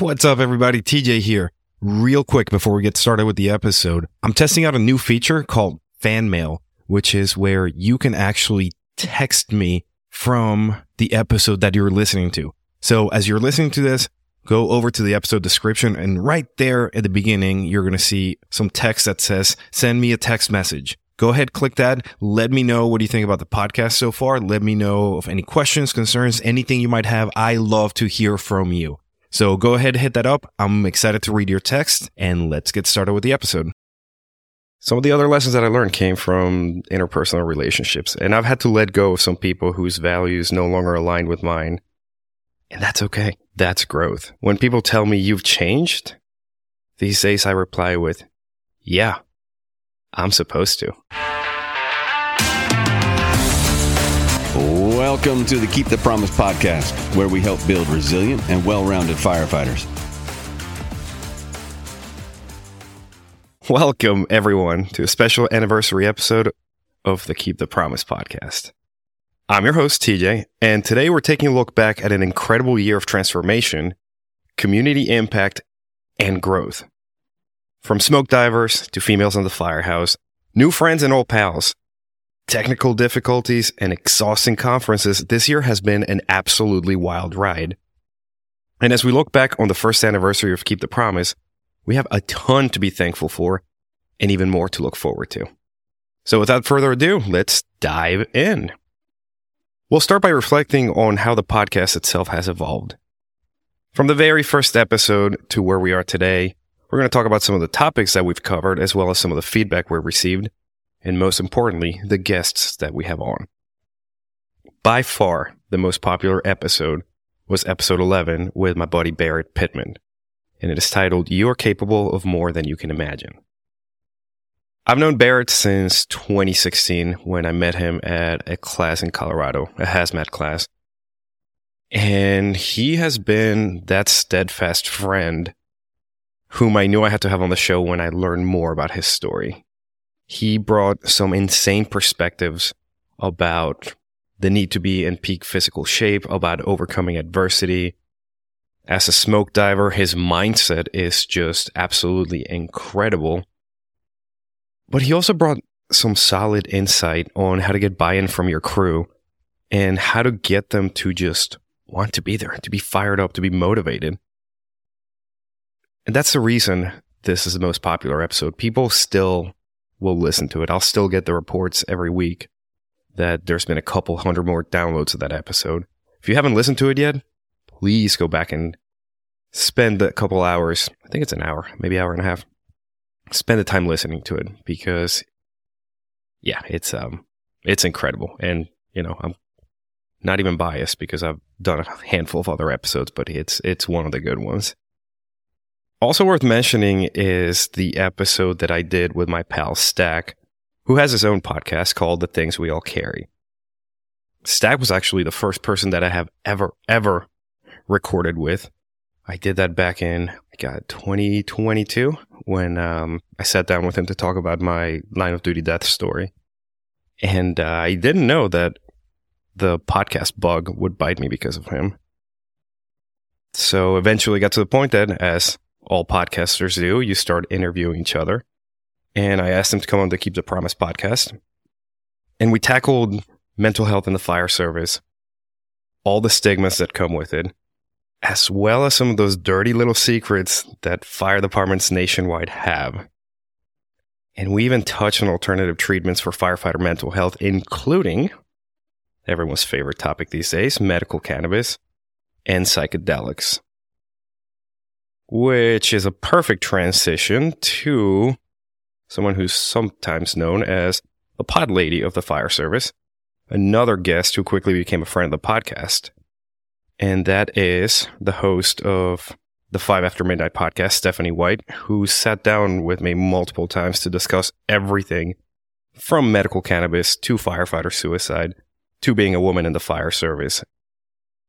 What's up, everybody? TJ here. Real quick before we get started with the episode, I'm testing out a new feature called Fan Mail, which is where you can actually text me from the episode that you're listening to. So as you're listening to this, go over to the episode description and right there at the beginning, you're going to see some text that says, send me a text message. Go ahead, click that. Let me know what you think about the podcast so far. Let me know of any questions, concerns, anything you might have. I love to hear from you. So go ahead, and hit that up. I'm excited to read your text and let's get started with the episode. Some of the other lessons that I learned came from interpersonal relationships, and I've had to let go of some people whose values no longer align with mine. And that's okay. That's growth. When people tell me you've changed, these days I reply with, yeah, I'm supposed to. Welcome to the Keep the Promise podcast, where we help build resilient and well rounded firefighters. Welcome, everyone, to a special anniversary episode of the Keep the Promise podcast. I'm your host, TJ, and today we're taking a look back at an incredible year of transformation, community impact, and growth. From smoke divers to females in the firehouse, new friends and old pals, technical difficulties, and exhausting conferences, this year has been an absolutely wild ride. And as we look back on the first anniversary of Keep the Promise, we have a ton to be thankful for and even more to look forward to. So without further ado, let's dive in. We'll start by reflecting on how the podcast itself has evolved. From the very first episode to where we are today, we're going to talk about some of the topics that we've covered, as well as some of the feedback we've received, and most importantly, the guests that we have on. By far, the most popular episode was episode 11 with my buddy Barrett Pittman, and it is titled You Are Capable of More Than You Can Imagine. I've known Barrett since 2016 when I met him at a class in Colorado, a hazmat class. And he has been that steadfast friend whom I knew I had to have on the show when I learned more about his story. He brought some insane perspectives about the need to be in peak physical shape, about overcoming adversity. As a smoke diver, his mindset is just absolutely incredible. But he also brought some solid insight on how to get buy in from your crew and how to get them to just want to be there, to be fired up, to be motivated. And that's the reason this is the most popular episode. People still will listen to it. I'll still get the reports every week that there's been a couple hundred more downloads of that episode. If you haven't listened to it yet, please go back and spend a couple hours. I think it's an hour, maybe hour and a half. Spend the time listening to it because yeah, it's um it's incredible. And, you know, I'm not even biased because I've done a handful of other episodes, but it's it's one of the good ones. Also worth mentioning is the episode that I did with my pal Stack, who has his own podcast called The Things We All Carry. Stack was actually the first person that I have ever, ever recorded with. I did that back in, God, 2022 when um, I sat down with him to talk about my line of duty death story. And uh, I didn't know that the podcast bug would bite me because of him. So eventually got to the point that as all podcasters do. You start interviewing each other. And I asked him to come on the Keep the Promise podcast. And we tackled mental health in the fire service, all the stigmas that come with it, as well as some of those dirty little secrets that fire departments nationwide have. And we even touch on alternative treatments for firefighter mental health, including everyone's favorite topic these days medical cannabis and psychedelics which is a perfect transition to someone who's sometimes known as the pod lady of the fire service, another guest who quickly became a friend of the podcast. And that is the host of the Five After Midnight podcast, Stephanie White, who sat down with me multiple times to discuss everything from medical cannabis to firefighter suicide to being a woman in the fire service.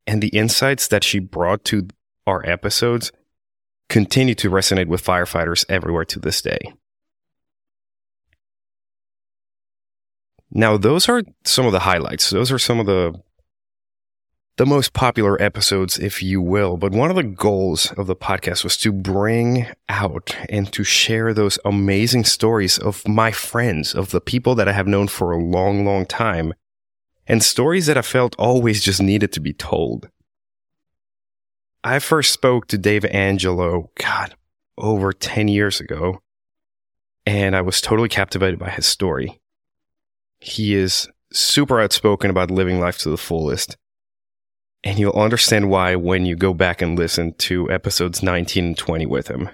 And the insights that she brought to our episodes continue to resonate with firefighters everywhere to this day. Now, those are some of the highlights. Those are some of the the most popular episodes, if you will. But one of the goals of the podcast was to bring out and to share those amazing stories of my friends, of the people that I have known for a long, long time, and stories that I felt always just needed to be told. I first spoke to Dave Angelo, God, over 10 years ago, and I was totally captivated by his story. He is super outspoken about living life to the fullest. And you'll understand why when you go back and listen to episodes 19 and 20 with him.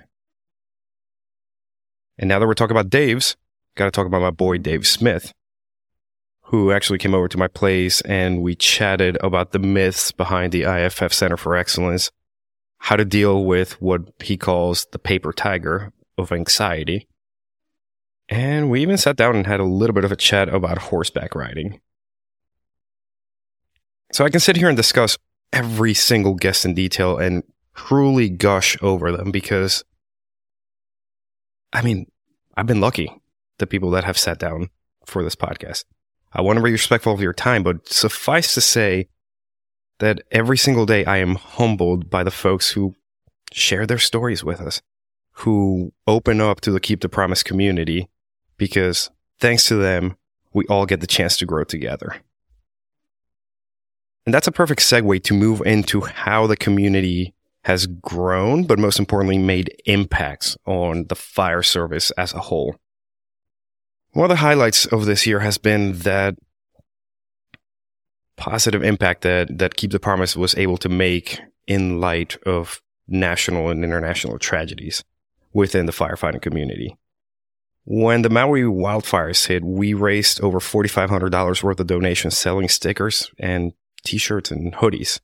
And now that we're talking about Dave's, got to talk about my boy Dave Smith, who actually came over to my place and we chatted about the myths behind the IAFF Center for Excellence, how to deal with what he calls the paper tiger of anxiety. And we even sat down and had a little bit of a chat about horseback riding. So I can sit here and discuss every single guest in detail and truly gush over them because, I mean, I've been lucky, the people that have sat down for this podcast. I want to be respectful of your time, but suffice to say that every single day I am humbled by the folks who share their stories with us, who open up to the Keep the Promise community, because thanks to them, we all get the chance to grow together. And that's a perfect segue to move into how the community has grown, but most importantly, made impacts on the fire service as a whole. One of the highlights of this year has been that positive impact that, that Keep the Promise was able to make in light of national and international tragedies within the firefighting community. When the Maui wildfires hit, we raised over $4,500 worth of donations selling stickers and t-shirts and hoodies.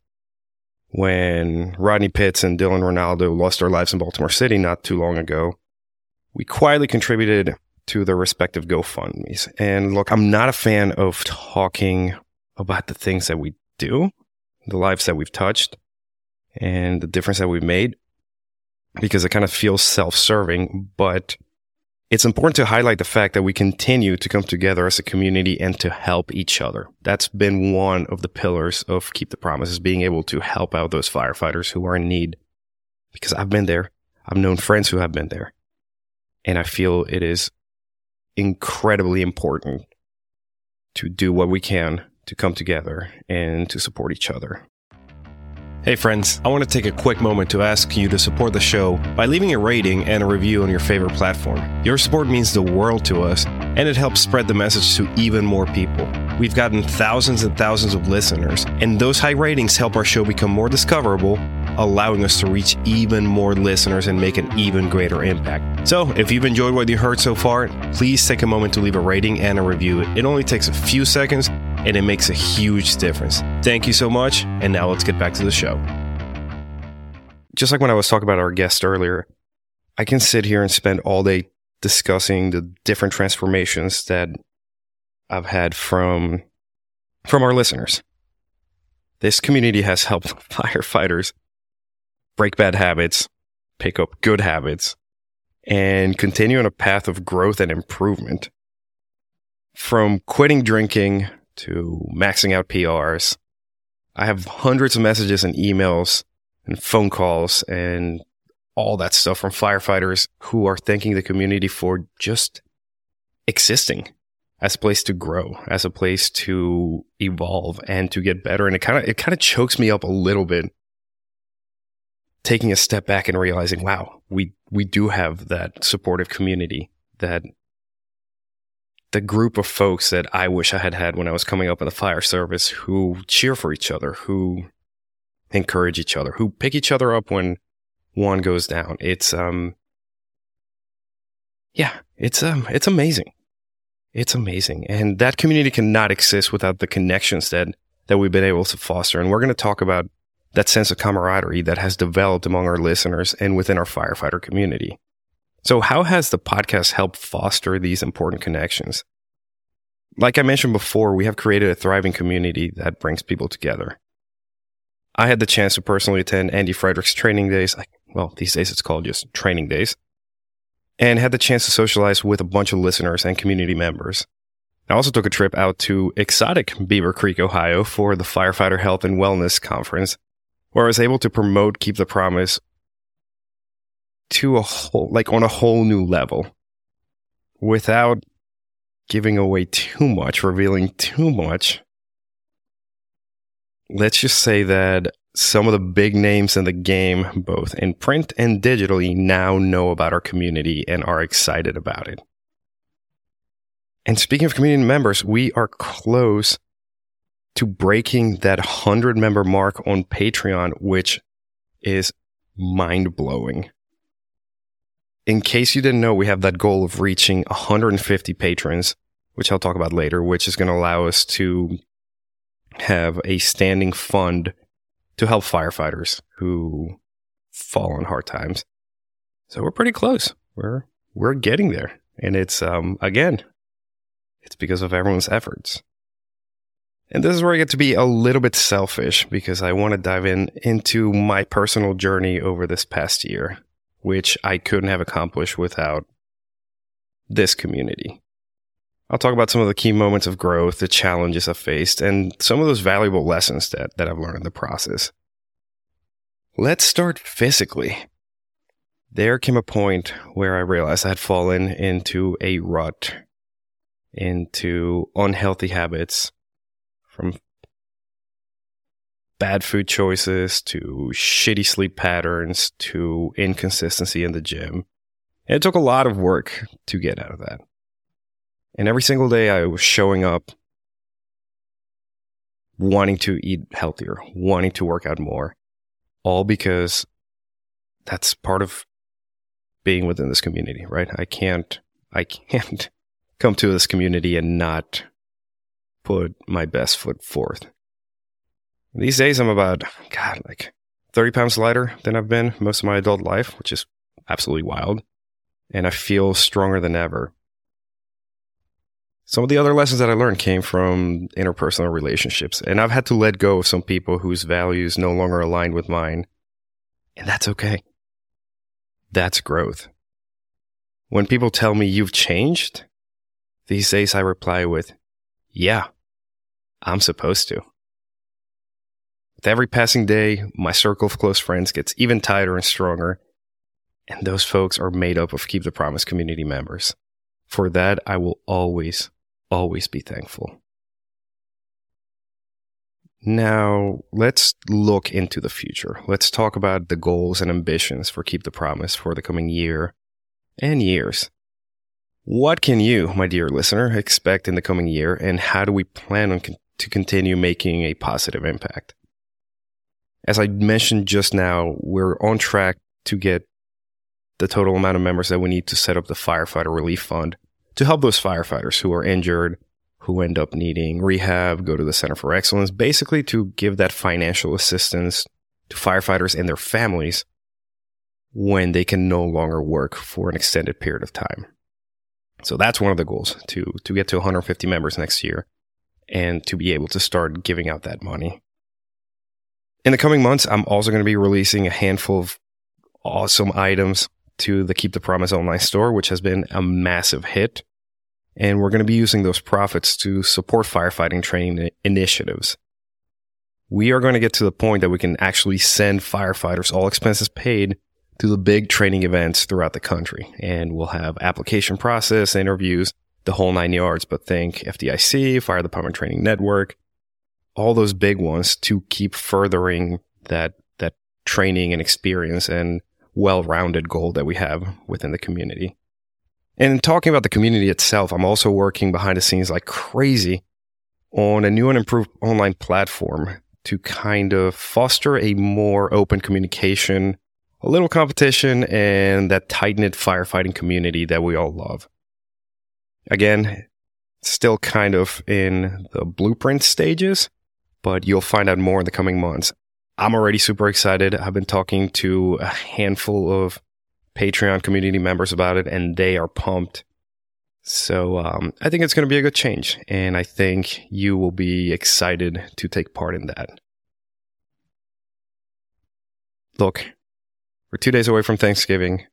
When Rodney Pitts and Dillon Rinaldo lost their lives in Baltimore City not too long ago, we quietly contributed to their respective GoFundMe's. And look, I'm not a fan of talking about the things that we do, the lives that we've touched, and the difference that we've made, because it kind of feels self-serving, but it's important to highlight the fact that we continue to come together as a community and to help each other. That's been one of the pillars of Keep the Promises, being able to help out those firefighters who are in need. Because I've been there. I've known friends who have been there. And I feel it is incredibly important to do what we can to come together and to support each other. Hey, friends, I want to take a quick moment to ask you to support the show by leaving a rating and a review on your favorite platform. Your support means the world to us, and it helps spread the message to even more people. We've gotten thousands and thousands of listeners, and those high ratings help our show become more discoverable, allowing us to reach even more listeners and make an even greater impact. So, if you've enjoyed what you heard so far, please take a moment to leave a rating and a review. It only takes a few seconds and it makes a huge difference. Thank you so much, and now let's get back to the show. Just like when I was talking about our guest earlier, I can sit here and spend all day discussing the different transformations that I've had from from our listeners. This community has helped firefighters break bad habits, pick up good habits, and continue on a path of growth and improvement. From quitting drinking to maxing out PRs. I have hundreds of messages and emails and phone calls and all that stuff from firefighters who are thanking the community for just existing as a place to grow, as a place to evolve and to get better. And it kind of, it kind of chokes me up a little bit taking a step back and realizing, wow, we, we do have that supportive community that the group of folks that I wish I had had when I was coming up in the fire service who cheer for each other, who encourage each other, who pick each other up when one goes down. It's um yeah, it's um it's amazing. It's amazing. And that community cannot exist without the connections that that we've been able to foster. And we're going to talk about that sense of camaraderie that has developed among our listeners and within our firefighter community. So, how has the podcast helped foster these important connections? Like I mentioned before, we have created a thriving community that brings people together. I had the chance to personally attend Andy Fredericks training days. Well, these days it's called just training days. And had the chance to socialize with a bunch of listeners and community members. I also took a trip out to exotic Beavercreek, Ohio for the Firefighter Health and Wellness Conference, where I was able to promote Keep the Promise to a whole, like on a whole new level without giving away too much, revealing too much. Let's just say that some of the big names in the game, both in print and digitally, now know about our community and are excited about it. And speaking of community members, we are close to breaking that 100 member mark on Patreon, which is mind blowing. In case you didn't know, we have that goal of reaching 150 patrons, which I'll talk about later, which is going to allow us to have a standing fund to help firefighters who fall on hard times. So we're pretty close. We're we're getting there. And it's um again, it's because of everyone's efforts. And this is where I get to be a little bit selfish because I want to dive in into my personal journey over this past year, which I couldn't have accomplished without this community. I'll talk about some of the key moments of growth, the challenges I've faced, and some of those valuable lessons that, that I've learned in the process. Let's start physically. There came a point where I realized I had fallen into a rut into unhealthy habits from bad food choices to shitty sleep patterns to inconsistency in the gym. It took a lot of work to get out of that. And every single day I was showing up wanting to eat healthier, wanting to work out more, all because that's part of being within this community, right? I can't, I can't come to this community and not put my best foot forth. These days, I'm about, God, like 30 pounds lighter than I've been most of my adult life, which is absolutely wild. And I feel stronger than ever. Some of the other lessons that I learned came from interpersonal relationships, and I've had to let go of some people whose values no longer aligned with mine. And that's okay. That's growth. When people tell me you've changed, these days I reply with, Yeah, I'm supposed to. With every passing day, my circle of close friends gets even tighter and stronger, and those folks are made up of Keep the Promise community members. For that, I will always, always be thankful. Now, let's look into the future. Let's talk about the goals and ambitions for Keep the Promise for the coming year and years. What can you, my dear listener, expect in the coming year, and how do we plan on con- to continue making a positive impact? As I mentioned just now, we're on track to get the total amount of members that we need to set up the firefighter relief fund to help those firefighters who are injured, who end up needing rehab, go to the Center for Excellence, basically to give that financial assistance to firefighters and their families when they can no longer work for an extended period of time. So that's one of the goals to to get to 150 members next year and to be able to start giving out that money. In the coming months, I'm also going to be releasing a handful of awesome items to the Keep the Promise online store, which has been a massive hit. And we're going to be using those profits to support firefighting training initiatives. We are going to get to the point that we can actually send firefighters, all expenses paid, to the big training events throughout the country. And we'll have application process, interviews, the whole nine yards, but think FDIC, Fire Department Training Network, all those big ones to keep furthering that, that training and experience and well-rounded goal that we have within the community. And talking about the community itself, I'm also working behind the scenes like crazy on a new and improved online platform to kind of foster a more open communication a little competition and that tight knit firefighting community that we all love. Again, still kind of in the blueprint stages, but you'll find out more in the coming months. I'm already super excited. I've been talking to a handful of Patreon community members about it, and they are pumped. So um, I think it's going to be a good change, and I think you will be excited to take part in that. Look, we're two days away from Thanksgiving.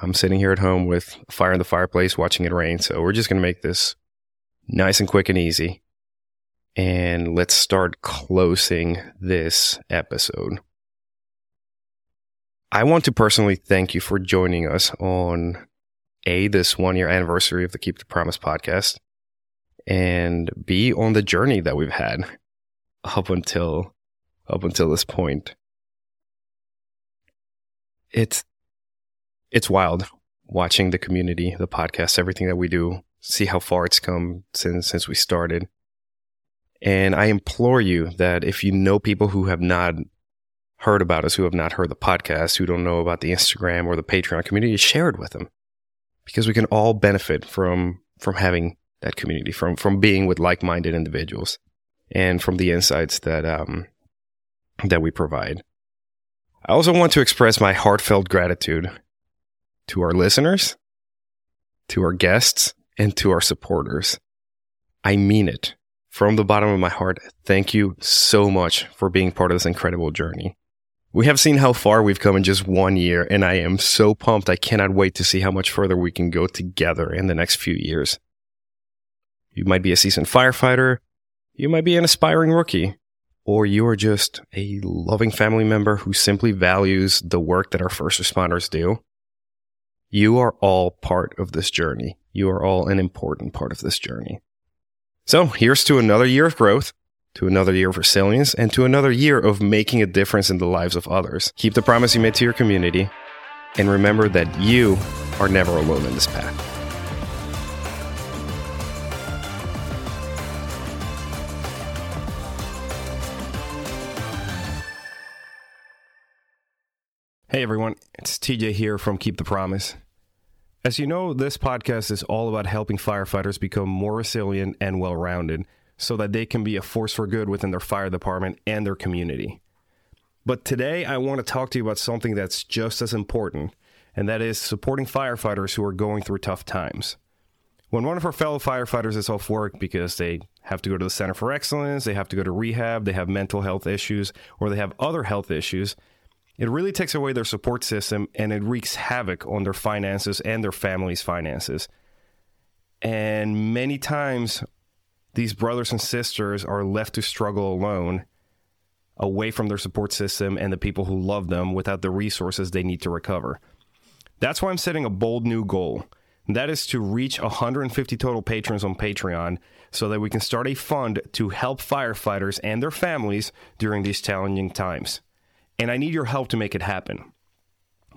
I'm sitting here at home with a fire in the fireplace watching it rain. So we're just going to make this nice and quick and easy. And let's start closing this episode. I want to personally thank you for joining us on A, this one year anniversary of the Keep the Promise podcast, and B, on the journey that we've had up until up until this point. It's it's wild watching the community, the podcast, everything that we do, see how far it's come since since we started. And I implore you that if you know people who have not heard about us, who have not heard the podcast, who don't know about the Instagram or the Patreon community, share it with them. Because we can all benefit from from having that community, from from being with like-minded individuals and from the insights that um that we provide. I also want to express my heartfelt gratitude to our listeners, to our guests, and to our supporters. I mean it from the bottom of my heart. Thank you so much for being part of this incredible journey. We have seen how far we've come in just one year, and I am so pumped. I cannot wait to see how much further we can go together in the next few years. You might be a seasoned firefighter, you might be an aspiring rookie, or you are just a loving family member who simply values the work that our first responders do. You are all part of this journey. You are all an important part of this journey. So here's to another year of growth, to another year of resilience, and to another year of making a difference in the lives of others. Keep the promise you made to your community, and remember that you are never alone in this path. Hey everyone, it's TJ here from Keep the Promise. As you know, this podcast is all about helping firefighters become more resilient and well rounded so that they can be a force for good within their fire department and their community. But today, I want to talk to you about something that's just as important, and that is supporting firefighters who are going through tough times. When one of our fellow firefighters is off work because they have to go to the Center for Excellence, they have to go to rehab, they have mental health issues, or they have other health issues, it really takes away their support system and it wreaks havoc on their finances and their family's finances. And many times, these brothers and sisters are left to struggle alone, away from their support system and the people who love them without the resources they need to recover. That's why I'm setting a bold new goal. That is to reach 150 total patrons on Patreon so that we can start a fund to help firefighters and their families during these challenging times and I need your help to make it happen.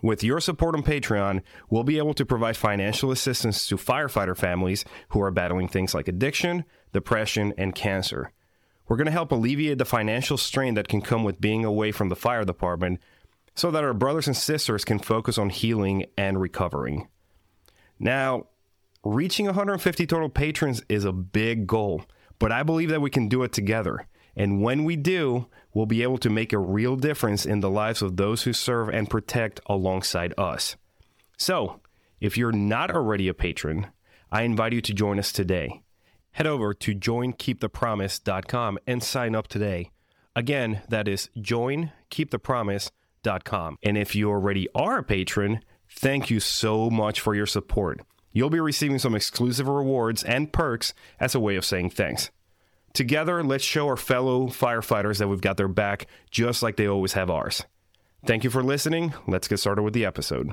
With your support on Patreon, we'll be able to provide financial assistance to firefighter families who are battling things like addiction, depression, and cancer. We're going to help alleviate the financial strain that can come with being away from the fire department so that our brothers and sisters can focus on healing and recovering. Now, reaching 150 total patrons is a big goal, but I believe that we can do it together. And when we do, we'll be able to make a real difference in the lives of those who serve and protect alongside us. So, if you're not already a patron, I invite you to join us today. Head over to joinkeepthepromise.com and sign up today. Again, that is joinkeepthepromise.com. And if you already are a patron, thank you so much for your support. You'll be receiving some exclusive rewards and perks as a way of saying thanks. Together, let's show our fellow firefighters that we've got their back just like they always have ours. Thank you for listening. Let's get started with the episode.